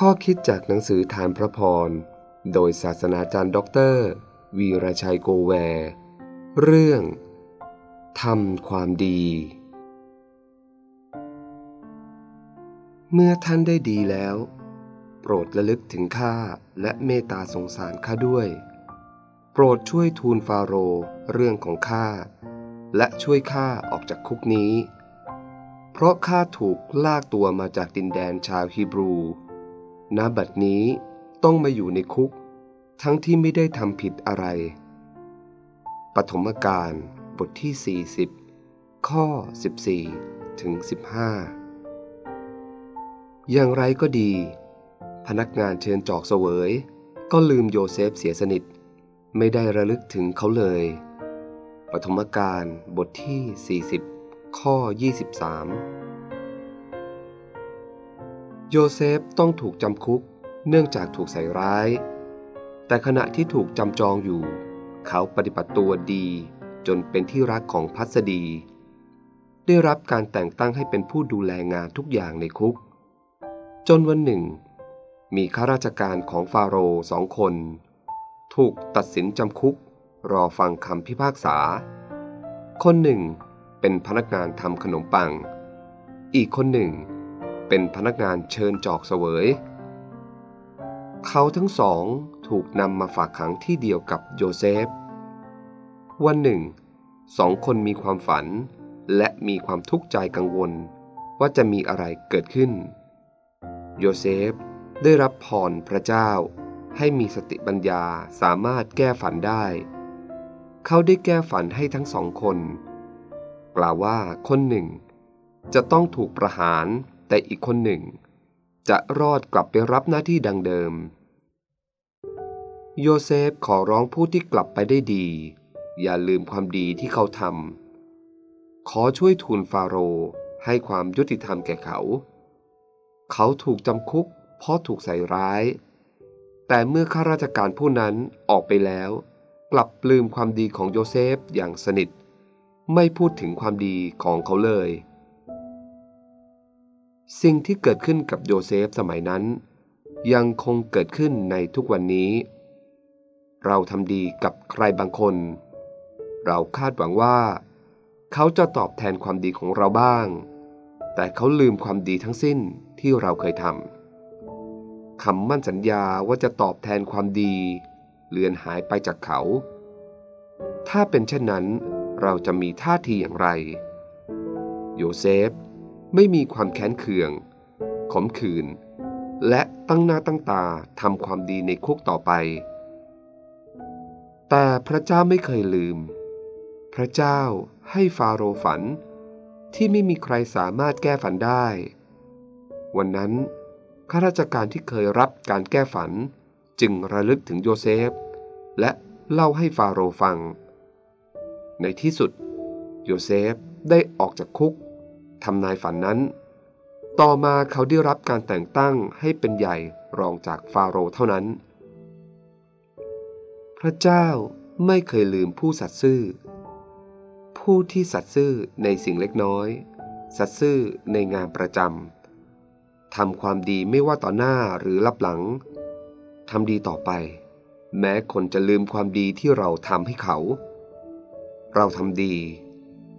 ข้อคิดจากหนังสือฐานพระพร โดยศาสนาจารย์ด็อกเตอร์ วีรชัยโกแวร์เรื่องทำความดี เมื่อท่านได้ดีแล้ว โปรดระลึกถึงข้าและเมตตาสงสารข้าด้วย โปรดช่วยทูลฟาโรห์เรื่องของข้าและช่วยข้าออกจากคุกนี้ เพราะข้าถูกลากตัวมาจากดินแดนชาวฮีบรู ณบัดนี้ต้องมาอยู่ในคุก ทั้งที่ไม่ได้ทำผิดอะไร ปฐมกาลบทที่ 40 ข้อ 14 ถึง 15 อย่างไรก็ดี พนักงานเชิญจอกเสวย ก็ลืมโยเซฟเสียสนิท ไม่ได้ระลึกถึงเขาเลย ปฐมกาลบทที่ 40 ข้อ 23 โยเซฟต้องถูกจำคุกเนื่องจากถูกใส่ร้าย แต่ขณะที่ถูกจำจองอยู่ เขาปฏิบัติตัวดี จนเป็นที่รักของพัสดี ได้รับการแต่งตั้งให้เป็นผู้ดูแลงานทุกอย่างในคุก จนวันหนึ่ง มีข้าราชการของฟาโรห์สองคน ถูกตัดสินจำคุกรอฟังคำพิพากษา คนหนึ่งเป็นพนักงานทำขนมปัง อีกคนหนึ่งเเป็นพนักงานเชิญจอกเสวย เขาทั้งสองถูกนำมาฝากขังที่เดียวกับโยเซฟ วันหนึ่ง สองคนมีความฝัน และมีความทุกข์ใจกังวล ว่าจะมีอะไรเกิดขึ้น โยเซฟได้รับพรพระเจ้า ให้มีสติปัญญาสามารถแก้ฝันได้ เขาได้แก้ฝันให้ทั้งสองคน กล่าวว่าคนหนึ่ง จะต้องถูกประหาร แต่อีกคนหนึ่ง จะรอดกลับไปรับหน้าที่ดังเดิม โยเซฟขอร้องผู้ที่กลับไปได้ดี อย่าลืมความดีที่เขาทำขอช่วยทูลฟาโรห์ให้ความยุติธรรมแก่เขา เขาถูกจำคุกเพราะถูกใส่ร้าย แต่เมื่อข้าราชการผู้นั้นออกไปแล้ว กลับลืมความดีของโยเซฟอย่างสนิท ไม่พูดถึงความดีของเขาเลย สิ่งที่เกิดขึ้นกับโยเซฟสมัยนั้น ยังคงเกิดขึ้นในทุกวันนี้ เราทำดีกับใครบางคน เราคาดหวังว่า เขาจะตอบแทนความดีของเราบ้าง แต่เขาลืมความดีทั้งสิ้นที่เราเคยทำคำมั่นสัญญาว่าจะตอบแทนความดี เลือนหายไปจากเขา ถ้าเป็นเช่นนั้น เราจะมีท่าทีอย่างไร โยเซฟ ไม่มีความแค้นเคือง ขมขื่นและตั้งหน้าตั้งตาทำความดีในคุกต่อไป แต่พระเจ้าไม่เคยลืม พระเจ้าให้ฟาโรห์ฝันที่ไม่มีใครสามารถแก้ฝันได้ วันนั้นข้าราชการที่เคยรับการแก้ฝันจึงระลึกถึงโยเซฟ และเล่าให้ฟาโรห์ฟัง ในที่สุด โยเซฟได้ออกจากคุก ทำนายฝันนั้น ต่อมาเขาได้รับการแต่งตั้งให้เป็นใหญ่รองจากฟาโรห์เท่านั้น พระเจ้าไม่เคยลืมผู้สัตย์ซื่อ ผู้ที่สัตย์ซื่อในสิ่งเล็กน้อย สัตย์ซื่อในงานประจำทำความดีไม่ว่าต่อหน้าหรือรับหลังทำดีต่อไป แม้คนจะลืมความดีที่เราทำให้เขา เราทำดี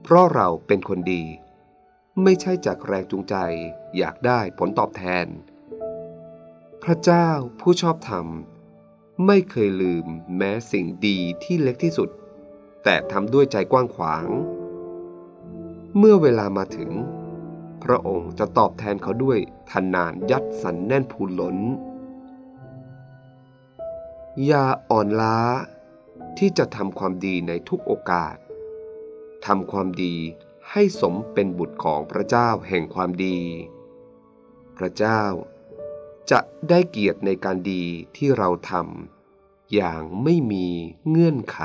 เพราะเราเป็นคนดี ไม่ใช่จากแรงจูงใจ อยากได้ผลตอบแทน พระเจ้าผู้ชอบธรรม ไม่เคยลืมแม้สิ่งดีที่เล็กที่สุด แต่ทำด้วยใจกว้างขวาง เมื่อเวลามาถึง พระองค์จะตอบแทนเขาด้วยทันนานยัดสันแน่นพูนล้น อย่าอ่อนล้าที่จะทำความดีในทุกโอกาสทำความดี ให้สมเป็นบุตรของพระเจ้าแห่งความดี พระเจ้าจะได้เกียรติในการดีที่เราทำอย่างไม่มีเงื่อนไข